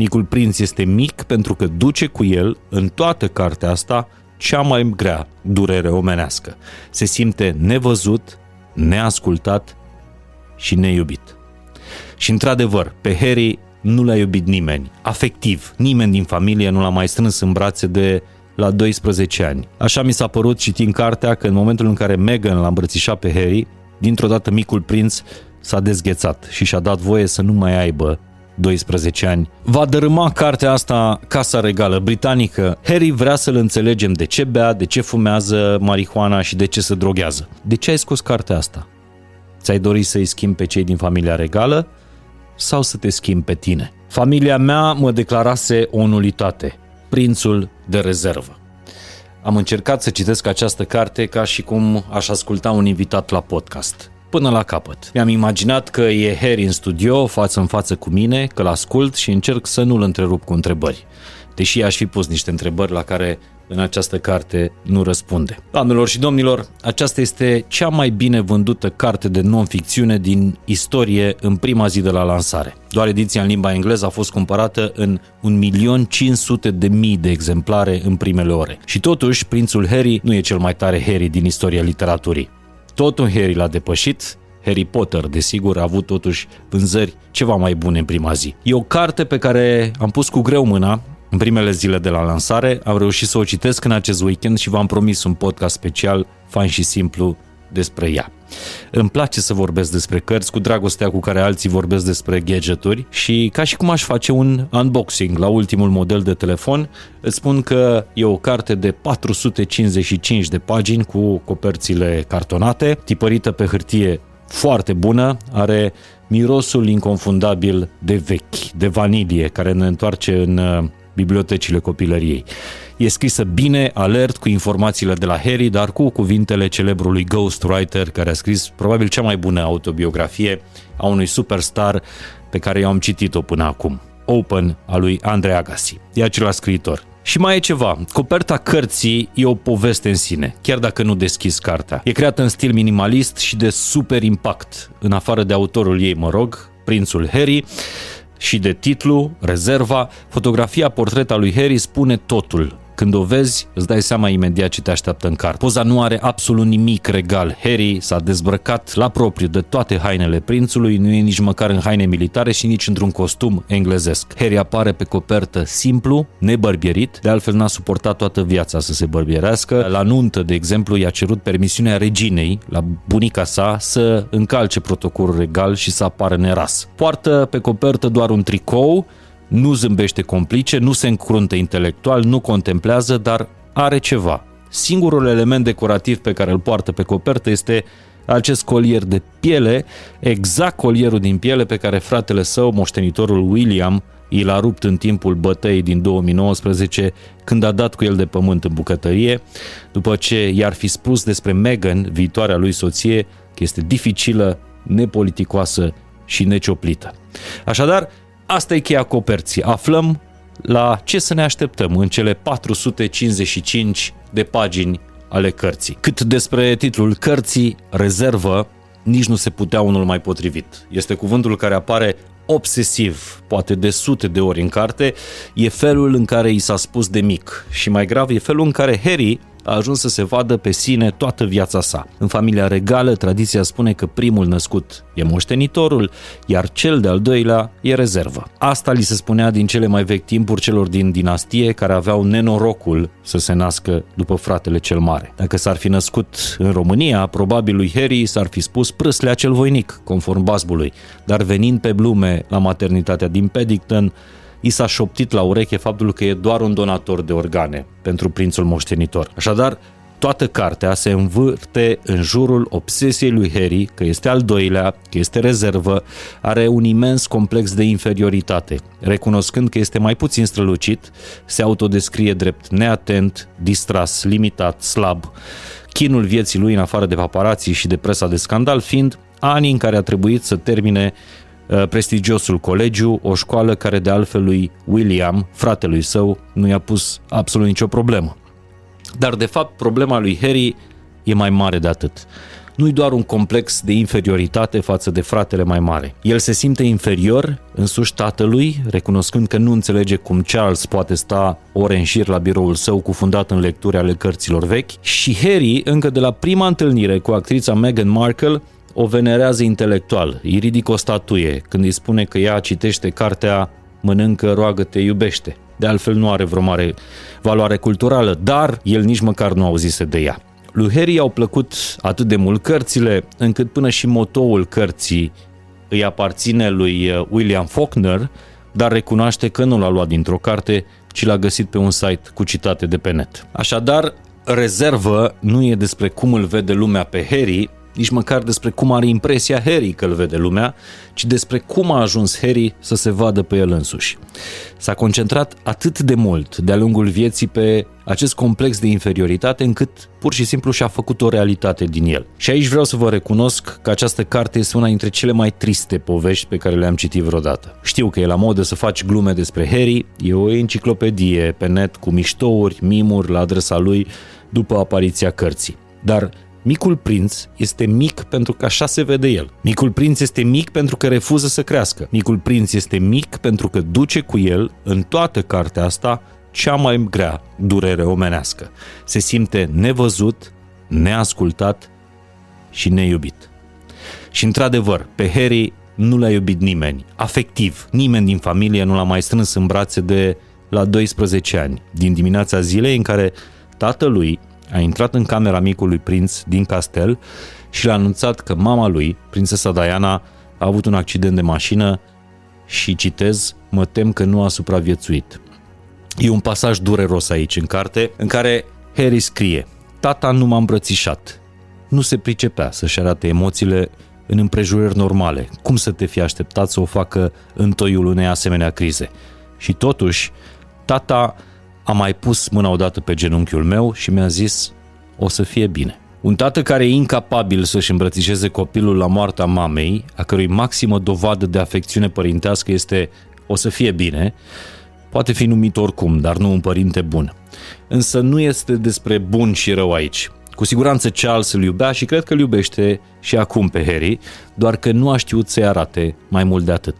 Micul prinț este mic pentru că duce cu el, în toată cartea asta, cea mai grea durere omenească. Se simte nevăzut, neascultat și neiubit. Și într-adevăr, pe Harry nu l-a iubit nimeni, afectiv. Nimeni din familie nu l-a mai strâns în brațe de la 12 ani. Așa mi s-a părut citind cartea că în momentul în care Meghan l-a îmbrățișat pe Harry, dintr-o dată micul prinț s-a dezghețat și și-a dat voie să nu mai aibă 12 ani. Va dărâma cartea asta Casa Regală Britanică. Harry vrea să-l înțelegem de ce bea, de ce fumează marihuana și de ce se droghează. De ce ai scos cartea asta? Ți-ai dorit să-i schimbi pe cei din familia regală sau să te schimbi pe tine? Familia mea mă declarase o nulitate, prințul de rezervă. Am încercat să citesc această carte ca și cum aș asculta un invitat la podcast până la capăt. Mi-am imaginat că e Harry în studio, față în față cu mine, că l-ascult și încerc să nu-l întrerup cu întrebări. Deși aș fi pus niște întrebări la care în această carte nu răspunde. Doamnelor și domnilor, aceasta este cea mai bine vândută carte de non-ficțiune din istorie în prima zi de la lansare. Doar ediția în limba engleză a fost cumpărată în 1.500.000 de exemplare în primele ore. Și totuși, prințul Harry nu e cel mai tare Harry din istoria literaturii. Tot un Harry l-a depășit, Harry Potter, desigur, a avut totuși vânzări ceva mai bune în prima zi. E o carte pe care am pus cu greu mâna în primele zile de la lansare. Am reușit să o citesc în acest weekend și v-am promis un podcast special, fain și simplu, despre ea. Îmi place să vorbesc despre cărți cu dragostea cu care alții vorbesc despre gadgeturi și ca și cum aș face un unboxing la ultimul model de telefon, îți spun că e o carte de 455 de pagini cu coperțile cartonate, tipărită pe hârtie foarte bună, are mirosul inconfundabil de vechi, de vanilie, care ne întoarce în uh, bibliotecile copilăriei. E scrisă bine, alert, cu informațiile de la Harry, dar cu cuvintele celebrului ghostwriter care a scris probabil cea mai bună autobiografie a unui superstar pe care eu am citit-o până acum. Open a lui Andrei Agassi. E același scriitor. Și mai e ceva, coperta cărții e o poveste în sine, chiar dacă nu deschizi cartea. E creată în stil minimalist și de super impact, în afară de autorul ei, mă rog, prințul Harry, și de titlu, rezerva, fotografia portreta lui Harry spune totul. Când o vezi, îți dai seama imediat ce te așteaptă în carte. Poza nu are absolut nimic regal. Harry s-a dezbrăcat la propriu de toate hainele prințului, nu e nici măcar în haine militare și nici într-un costum englezesc. Harry apare pe copertă simplu, nebărbierit, de altfel n-a suportat toată viața să se bărbierească. La nuntă, de exemplu, i-a cerut permisiunea reginei, la bunica sa, să încalce protocolul regal și să apară neras. Poartă pe copertă doar un tricou, nu zâmbește complice, nu se încruntă intelectual, nu contemplează, dar are ceva. Singurul element decorativ pe care îl poartă pe copertă este acest colier de piele, exact colierul din piele pe care fratele său, moștenitorul William, i l-a rupt în timpul bătăii din 2019, când a dat cu el de pământ în bucătărie, după ce i-ar fi spus despre Meghan, viitoarea lui soție, că este dificilă, nepoliticoasă și necioplită. Așadar, Asta e cheia coperții. Aflăm la ce să ne așteptăm în cele 455 de pagini ale cărții. Cât despre titlul cărții, rezervă, nici nu se putea unul mai potrivit. Este cuvântul care apare obsesiv, poate de sute de ori în carte, e felul în care i s-a spus de mic și mai grav e felul în care Harry a ajuns să se vadă pe sine toată viața sa. În familia regală, tradiția spune că primul născut e moștenitorul, iar cel de-al doilea e rezervă. Asta li se spunea din cele mai vechi timpuri celor din dinastie care aveau nenorocul să se nască după fratele cel mare. Dacă s-ar fi născut în România, probabil lui Harry s-ar fi spus prâslea cel voinic, conform basbului, dar venind pe blume la maternitatea din Paddington, i s-a șoptit la ureche faptul că e doar un donator de organe pentru prințul moștenitor. Așadar, toată cartea se învârte în jurul obsesiei lui Harry, că este al doilea, că este rezervă, are un imens complex de inferioritate. Recunoscând că este mai puțin strălucit, se autodescrie drept neatent, distras, limitat, slab. Chinul vieții lui, în afară de paparații și de presa de scandal, fiind anii în care a trebuit să termine Uh, prestigiosul colegiu, o școală care de altfel lui William, fratelui său, nu i-a pus absolut nicio problemă. Dar de fapt problema lui Harry e mai mare de atât. nu-i doar un complex de inferioritate față de fratele mai mare. El se simte inferior însuși tatălui, recunoscând că nu înțelege cum Charles poate sta ore în șir la biroul său cufundat în lecturi ale cărților vechi și Harry, încă de la prima întâlnire cu actrița Meghan Markle, o venerează intelectual, îi ridică o statuie când îi spune că ea citește cartea Mănâncă, roagă-te, iubește. De altfel nu are vreo mare valoare culturală, dar el nici măcar nu auzise de ea. Lui Harry au plăcut atât de mult cărțile, încât până și motoul cărții îi aparține lui uh, William Faulkner, dar recunoaște că nu l-a luat dintr-o carte, ci l-a găsit pe un site cu citate de pe net. Așadar, rezervă nu e despre cum îl vede lumea pe Harry, nici măcar despre cum are impresia Harry că îl vede lumea, ci despre cum a ajuns Harry să se vadă pe el însuși. S-a concentrat atât de mult de-a lungul vieții pe acest complex de inferioritate încât pur și simplu și-a făcut o realitate din el. Și aici vreau să vă recunosc că această carte este una dintre cele mai triste povești pe care le-am citit vreodată. Știu că e la modă să faci glume despre Harry, e o enciclopedie pe net cu miștouri, mimuri la adresa lui după apariția cărții. Dar Micul prinț este mic pentru că așa se vede el. Micul prinț este mic pentru că refuză să crească. Micul prinț este mic pentru că duce cu el, în toată cartea asta, cea mai grea durere omenească. Se simte nevăzut, neascultat și neiubit. Și într-adevăr, pe Harry nu l-a iubit nimeni, afectiv. Nimeni din familie nu l-a mai strâns în brațe de la 12 ani, din dimineața zilei în care tatălui a intrat în camera micului prinț din castel și l-a anunțat că mama lui, prințesa Diana, a avut un accident de mașină și, citez, mă tem că nu a supraviețuit. E un pasaj dureros aici în carte, în care Harry scrie Tata nu m-a îmbrățișat. Nu se pricepea să-și arate emoțiile în împrejurări normale. Cum să te fi așteptat să o facă în toiul unei asemenea crize? Și totuși, tata a mai pus mâna odată pe genunchiul meu și mi-a zis, o să fie bine. Un tată care e incapabil să-și îmbrățișeze copilul la moartea mamei, a cărui maximă dovadă de afecțiune părintească este o să fie bine, poate fi numit oricum, dar nu un părinte bun. Însă nu este despre bun și rău aici. Cu siguranță Charles îl iubea și cred că îl iubește și acum pe Harry, doar că nu a știut să-i arate mai mult de atât.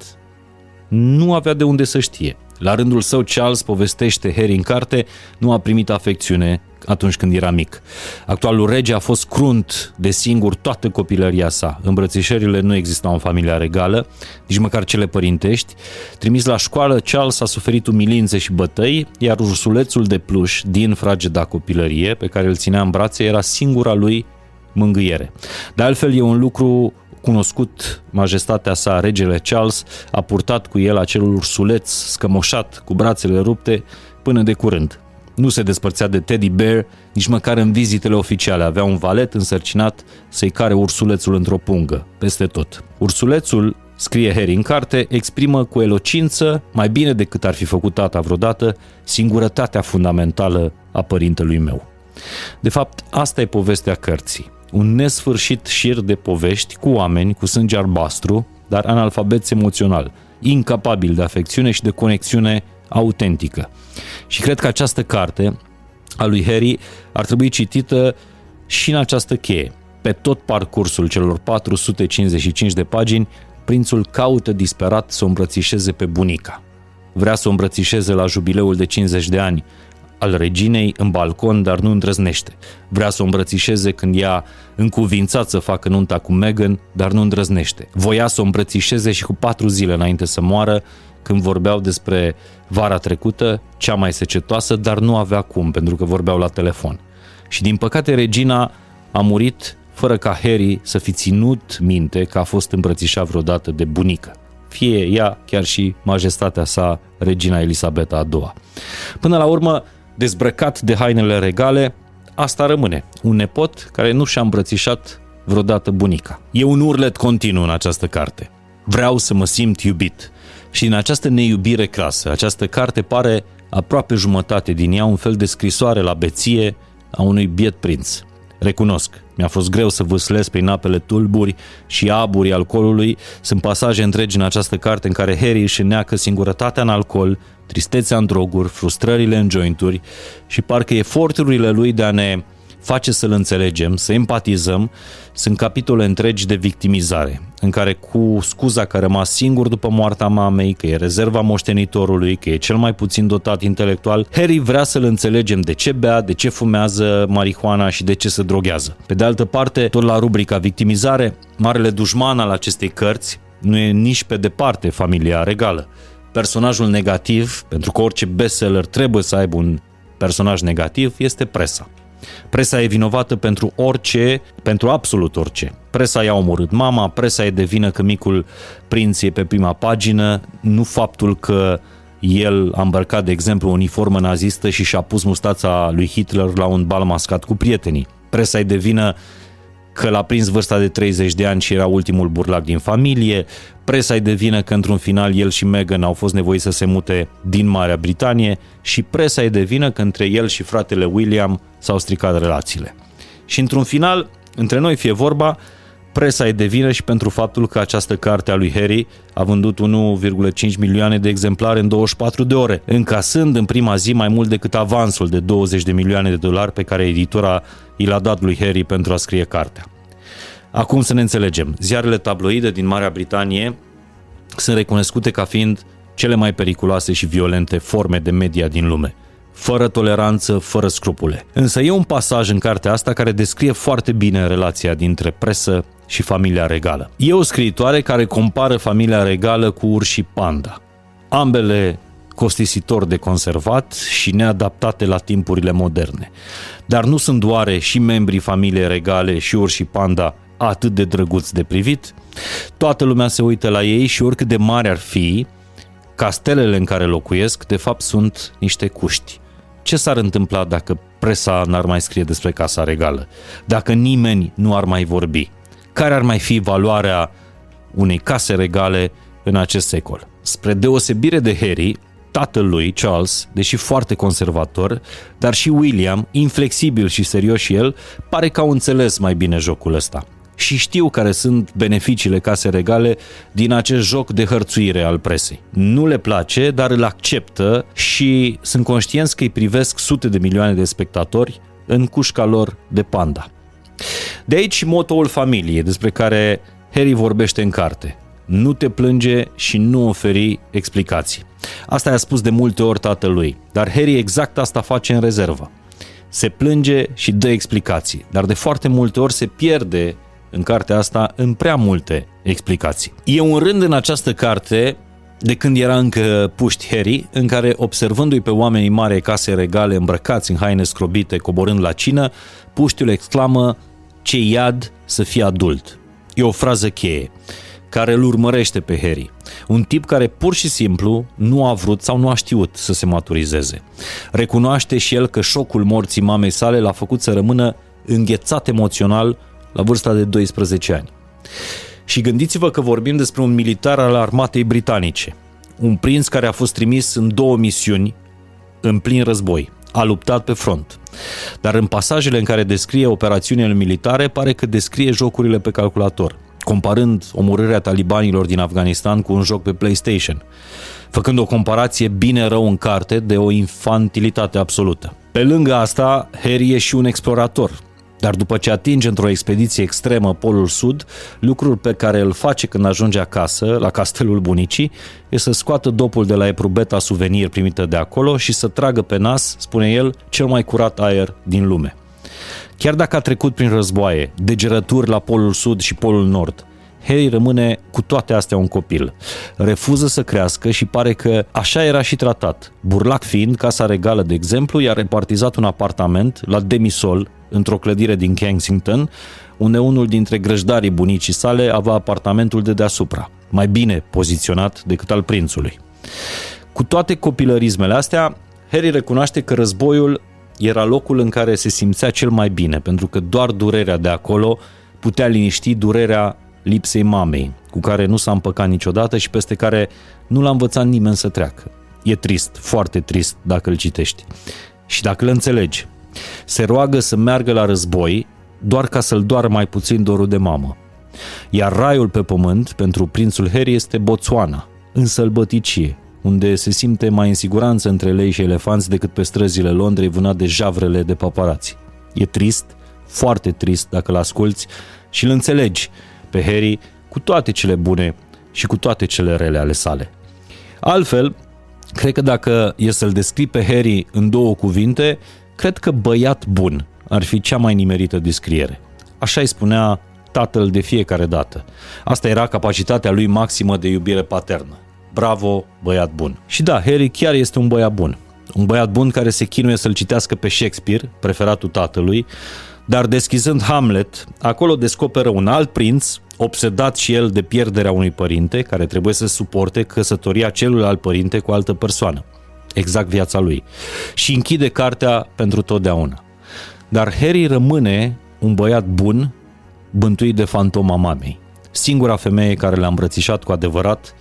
Nu avea de unde să știe. La rândul său, Charles povestește Harry în carte, nu a primit afecțiune atunci când era mic. Actualul rege a fost crunt de singur toată copilăria sa. Îmbrățișările nu existau în familia regală, nici măcar cele părintești. Trimis la școală, Charles a suferit umilințe și bătăi, iar ursulețul de pluș din frageda copilărie, pe care îl ținea în brațe, era singura lui mângâiere. De altfel, e un lucru cunoscut majestatea sa, regele Charles, a purtat cu el acel ursuleț scămoșat cu brațele rupte până de curând. Nu se despărțea de Teddy Bear nici măcar în vizitele oficiale. Avea un valet însărcinat să-i care ursulețul într-o pungă, peste tot. Ursulețul, scrie Harry în carte, exprimă cu elocință, mai bine decât ar fi făcut tata vreodată, singurătatea fundamentală a părintelui meu. De fapt, asta e povestea cărții un nesfârșit șir de povești cu oameni cu sânge albastru, dar analfabeți emoțional, incapabil de afecțiune și de conexiune autentică. Și cred că această carte a lui Harry ar trebui citită și în această cheie. Pe tot parcursul celor 455 de pagini, prințul caută disperat să o îmbrățișeze pe bunica. Vrea să o îmbrățișeze la jubileul de 50 de ani, al reginei în balcon, dar nu îndrăznește. Vrea să o îmbrățișeze când ea încuvințat să facă nunta cu Meghan, dar nu îndrăznește. Voia să o îmbrățișeze și cu patru zile înainte să moară, când vorbeau despre vara trecută, cea mai secetoasă, dar nu avea cum, pentru că vorbeau la telefon. Și din păcate regina a murit fără ca Harry să fi ținut minte că a fost îmbrățișat vreodată de bunică fie ea chiar și majestatea sa, regina Elisabeta a II. Până la urmă, dezbrăcat de hainele regale, asta rămâne. Un nepot care nu și-a îmbrățișat vreodată bunica. E un urlet continuu în această carte. Vreau să mă simt iubit. Și în această neiubire crasă, această carte pare aproape jumătate din ea un fel de scrisoare la beție a unui biet prinț. Recunosc, mi-a fost greu să vâslesc prin apele tulburi și aburi alcoolului. Sunt pasaje întregi în această carte în care Harry își neacă singurătatea în alcool, tristețea în droguri, frustrările în jointuri și parcă eforturile lui de a ne face să-l înțelegem, să empatizăm, sunt capitole întregi de victimizare, în care cu scuza că a rămas singur după moartea mamei, că e rezerva moștenitorului, că e cel mai puțin dotat intelectual, Harry vrea să-l înțelegem de ce bea, de ce fumează marihuana și de ce se droghează. Pe de altă parte, tot la rubrica victimizare, marele dușman al acestei cărți nu e nici pe departe familia regală. Personajul negativ, pentru că orice bestseller trebuie să aibă un personaj negativ, este presa. Presa e vinovată pentru orice, pentru absolut orice. Presa i-a omorât mama, presa e de vină că micul prinț e pe prima pagină, nu faptul că el a îmbrăcat, de exemplu, o uniformă nazistă și și-a pus mustața lui Hitler la un bal mascat cu prietenii. Presa e de vină că l-a prins vârsta de 30 de ani și era ultimul burlac din familie. Presa îi devine că într-un final el și Meghan au fost nevoiți să se mute din Marea Britanie și presa îi devine că între el și fratele William s-au stricat relațiile. Și într-un final, între noi fie vorba, presa e de vină și pentru faptul că această carte a lui Harry a vândut 1,5 milioane de exemplare în 24 de ore, încasând în prima zi mai mult decât avansul de 20 de milioane de dolari pe care editora i l-a dat lui Harry pentru a scrie cartea. Acum să ne înțelegem. Ziarele tabloide din Marea Britanie sunt recunoscute ca fiind cele mai periculoase și violente forme de media din lume fără toleranță, fără scrupule. Însă e un pasaj în cartea asta care descrie foarte bine relația dintre presă și familia regală. E o scriitoare care compară familia regală cu urși panda. Ambele costisitor de conservat și neadaptate la timpurile moderne. Dar nu sunt doare și membrii familiei regale și urși panda atât de drăguți de privit? Toată lumea se uită la ei și oricât de mari ar fi, castelele în care locuiesc, de fapt, sunt niște cuști. Ce s-ar întâmpla dacă presa n-ar mai scrie despre Casa Regală? Dacă nimeni nu ar mai vorbi? Care ar mai fi valoarea unei case regale în acest secol? Spre deosebire de Harry, tatăl lui, Charles, deși foarte conservator, dar și William, inflexibil și serios și el, pare că au înțeles mai bine jocul ăsta și știu care sunt beneficiile case regale din acest joc de hărțuire al presei. Nu le place, dar îl acceptă și sunt conștienți că îi privesc sute de milioane de spectatori în cușca lor de panda. De aici motoul familiei despre care Harry vorbește în carte. Nu te plânge și nu oferi explicații. Asta i-a spus de multe ori tatălui, dar Harry exact asta face în rezervă. Se plânge și dă explicații, dar de foarte multe ori se pierde în cartea asta în prea multe explicații. E un rând în această carte de când era încă puști Harry, în care, observându-i pe oamenii mari case regale îmbrăcați în haine scrobite, coborând la cină, puștiul exclamă ce iad să fie adult. E o frază cheie care îl urmărește pe Harry. Un tip care pur și simplu nu a vrut sau nu a știut să se maturizeze. Recunoaște și el că șocul morții mamei sale l-a făcut să rămână înghețat emoțional la vârsta de 12 ani. Și gândiți-vă că vorbim despre un militar al armatei britanice, un prinț care a fost trimis în două misiuni în plin război. A luptat pe front. Dar în pasajele în care descrie operațiunile militare, pare că descrie jocurile pe calculator, comparând omorârea talibanilor din Afganistan cu un joc pe PlayStation, făcând o comparație bine rău în carte de o infantilitate absolută. Pe lângă asta, Harry e și un explorator, dar după ce atinge într-o expediție extremă Polul Sud, lucrul pe care îl face când ajunge acasă, la castelul bunicii, e să scoată dopul de la eprubeta suvenir primită de acolo și să tragă pe nas, spune el, cel mai curat aer din lume. Chiar dacă a trecut prin războaie, degerături la Polul Sud și Polul Nord, Harry rămâne cu toate astea un copil. Refuză să crească și pare că așa era și tratat. Burlac fiind, Casa Regală, de exemplu, i-a repartizat un apartament la demisol într-o clădire din Kensington, unde unul dintre grăjdarii bunicii sale avea apartamentul de deasupra, mai bine poziționat decât al prințului. Cu toate copilărismele astea, Harry recunoaște că războiul era locul în care se simțea cel mai bine, pentru că doar durerea de acolo putea liniști durerea lipsei mamei, cu care nu s-a împăcat niciodată și peste care nu l-a învățat nimeni să treacă. E trist, foarte trist dacă îl citești. Și dacă îl înțelegi, se roagă să meargă la război doar ca să-l doară mai puțin dorul de mamă. Iar raiul pe pământ pentru prințul Harry este Botswana, în sălbăticie, unde se simte mai în siguranță între lei și elefanți decât pe străzile Londrei vânat de javrele de paparați. E trist, foarte trist dacă l asculți și îl înțelegi pe Harry cu toate cele bune și cu toate cele rele ale sale. Altfel, cred că dacă e să-l descrii pe Harry în două cuvinte, cred că băiat bun ar fi cea mai nimerită descriere. Așa îi spunea tatăl de fiecare dată. Asta era capacitatea lui maximă de iubire paternă. Bravo, băiat bun. Și da, Harry chiar este un băiat bun. Un băiat bun care se chinuie să-l citească pe Shakespeare, preferatul tatălui, dar deschizând Hamlet, acolo descoperă un alt prinț, obsedat și el de pierderea unui părinte, care trebuie să suporte căsătoria celuilalt părinte cu altă persoană. Exact viața lui. Și închide cartea pentru totdeauna. Dar Harry rămâne un băiat bun, bântuit de fantoma mamei. Singura femeie care l-a îmbrățișat cu adevărat,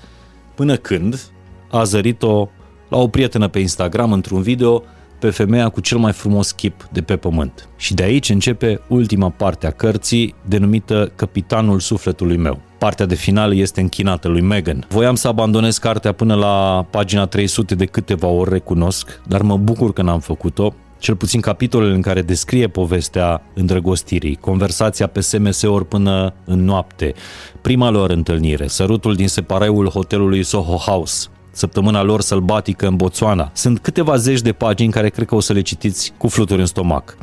până când a zărit-o la o prietenă pe Instagram într-un video pe femeia cu cel mai frumos chip de pe pământ. Și de aici începe ultima parte a cărții, denumită Capitanul sufletului meu. Partea de final este închinată lui Megan. Voiam să abandonez cartea până la pagina 300 de câteva ori, recunosc, dar mă bucur că n-am făcut-o, cel puțin capitolele în care descrie povestea îndrăgostirii, conversația pe SMS-uri până în noapte, prima lor întâlnire, sărutul din separeul hotelului Soho House, săptămâna lor sălbatică în Botswana. Sunt câteva zeci de pagini care cred că o să le citiți cu fluturi în stomac.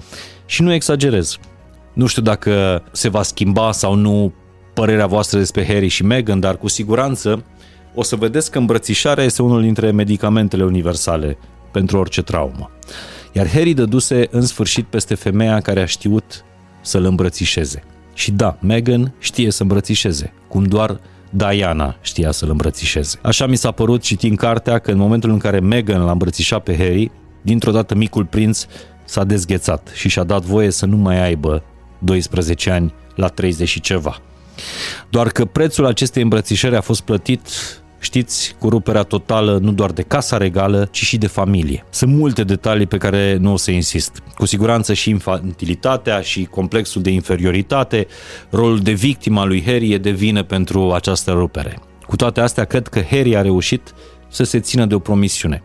Și nu exagerez. Nu știu dacă se va schimba sau nu părerea voastră despre Harry și Meghan, dar cu siguranță o să vedeți că îmbrățișarea este unul dintre medicamentele universale pentru orice traumă. Iar Harry dăduse în sfârșit peste femeia care a știut să-l îmbrățișeze. Și da, Meghan știe să îmbrățișeze, cum doar Diana știa să-l îmbrățișeze. Așa mi s-a părut citind cartea că în momentul în care Meghan l-a îmbrățișat pe Harry, dintr-o dată micul prinț s-a dezghețat și și-a dat voie să nu mai aibă 12 ani la 30 și ceva. Doar că prețul acestei îmbrățișări a fost plătit știți, cu ruperea totală nu doar de casa regală, ci și de familie. Sunt multe detalii pe care nu o să insist. Cu siguranță și infantilitatea și complexul de inferioritate, rolul de victima lui Harry e de vină pentru această rupere. Cu toate astea, cred că Harry a reușit să se țină de o promisiune.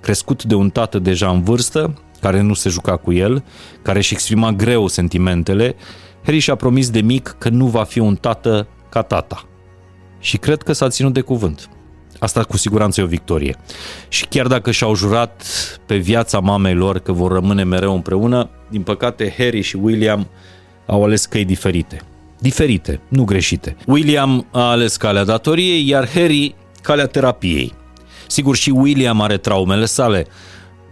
Crescut de un tată deja în vârstă, care nu se juca cu el, care își exprima greu sentimentele, Harry și-a promis de mic că nu va fi un tată ca tata. Și cred că s-a ținut de cuvânt. Asta cu siguranță e o victorie. Și chiar dacă și-au jurat pe viața mamei lor că vor rămâne mereu împreună, din păcate Harry și William au ales căi diferite. Diferite, nu greșite. William a ales calea datoriei, iar Harry calea terapiei. Sigur și William are traumele sale,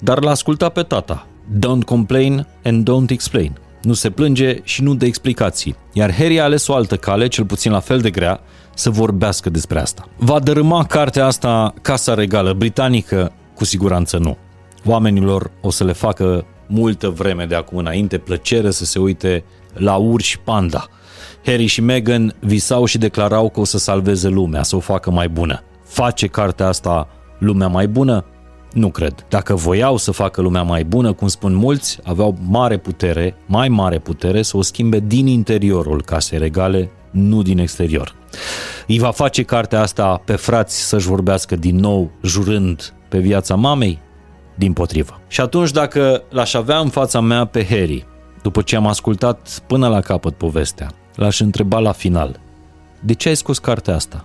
dar l-a ascultat pe tata. Don't complain and don't explain. Nu se plânge și nu dă explicații. Iar Harry a ales o altă cale, cel puțin la fel de grea, să vorbească despre asta. Va dărâma cartea asta Casa Regală Britanică? Cu siguranță nu. Oamenilor o să le facă multă vreme de acum înainte plăcere să se uite la urși panda. Harry și Meghan visau și declarau că o să salveze lumea, să o facă mai bună. Face cartea asta lumea mai bună? Nu cred. Dacă voiau să facă lumea mai bună, cum spun mulți, aveau mare putere, mai mare putere să o schimbe din interiorul casei regale, nu din exterior. Îi va face cartea asta pe frați să-și vorbească din nou, jurând pe viața mamei? Din potrivă. Și atunci dacă l-aș avea în fața mea pe Harry, după ce am ascultat până la capăt povestea, l-aș întreba la final, de ce ai scos cartea asta?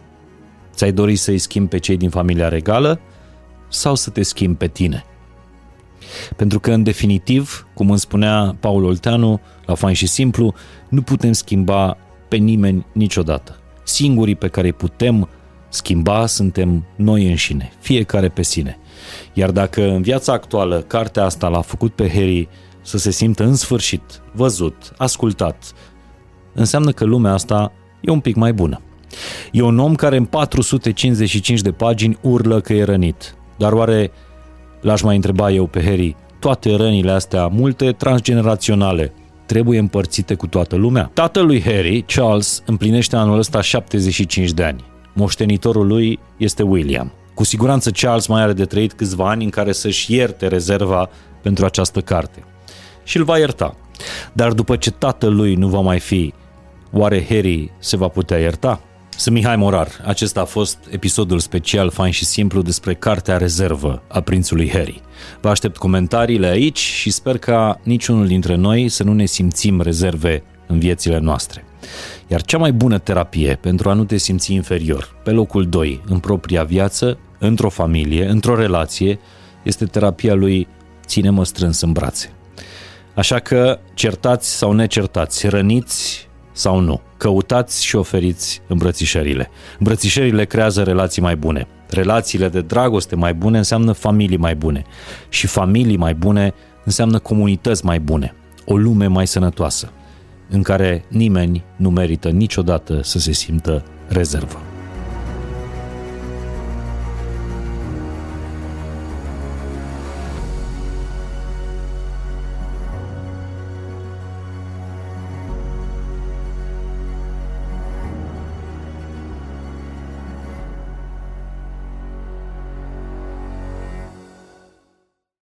Ți-ai dorit să-i schimbi pe cei din familia regală sau să te schimbi pe tine? Pentru că, în definitiv, cum îmi spunea Paul Olteanu, la fain și simplu, nu putem schimba pe nimeni niciodată. Singurii pe care îi putem schimba suntem noi înșine, fiecare pe sine. Iar dacă în viața actuală cartea asta l-a făcut pe Harry să se simtă în sfârșit văzut, ascultat, înseamnă că lumea asta e un pic mai bună. E un om care în 455 de pagini urlă că e rănit. Dar oare, l-aș mai întreba eu pe Harry, toate rănile astea, multe transgeneraționale, trebuie împărțite cu toată lumea. Tatălui Harry, Charles, împlinește anul ăsta 75 de ani. Moștenitorul lui este William. Cu siguranță Charles mai are de trăit câțiva ani în care să-și ierte rezerva pentru această carte. Și îl va ierta. Dar după ce tatălui nu va mai fi, oare Harry se va putea ierta? Sunt Mihai Morar. Acesta a fost episodul special fain și simplu despre cartea rezervă a prințului Harry. Vă aștept comentariile aici și sper ca niciunul dintre noi să nu ne simțim rezerve în viețile noastre. Iar cea mai bună terapie pentru a nu te simți inferior, pe locul 2, în propria viață, într-o familie, într-o relație, este terapia lui ține-mă strâns în brațe. Așa că certați sau necertați, răniți sau nu, căutați și oferiți îmbrățișările. Îmbrățișările creează relații mai bune. Relațiile de dragoste mai bune înseamnă familii mai bune. Și familii mai bune înseamnă comunități mai bune. O lume mai sănătoasă, în care nimeni nu merită niciodată să se simtă rezervă.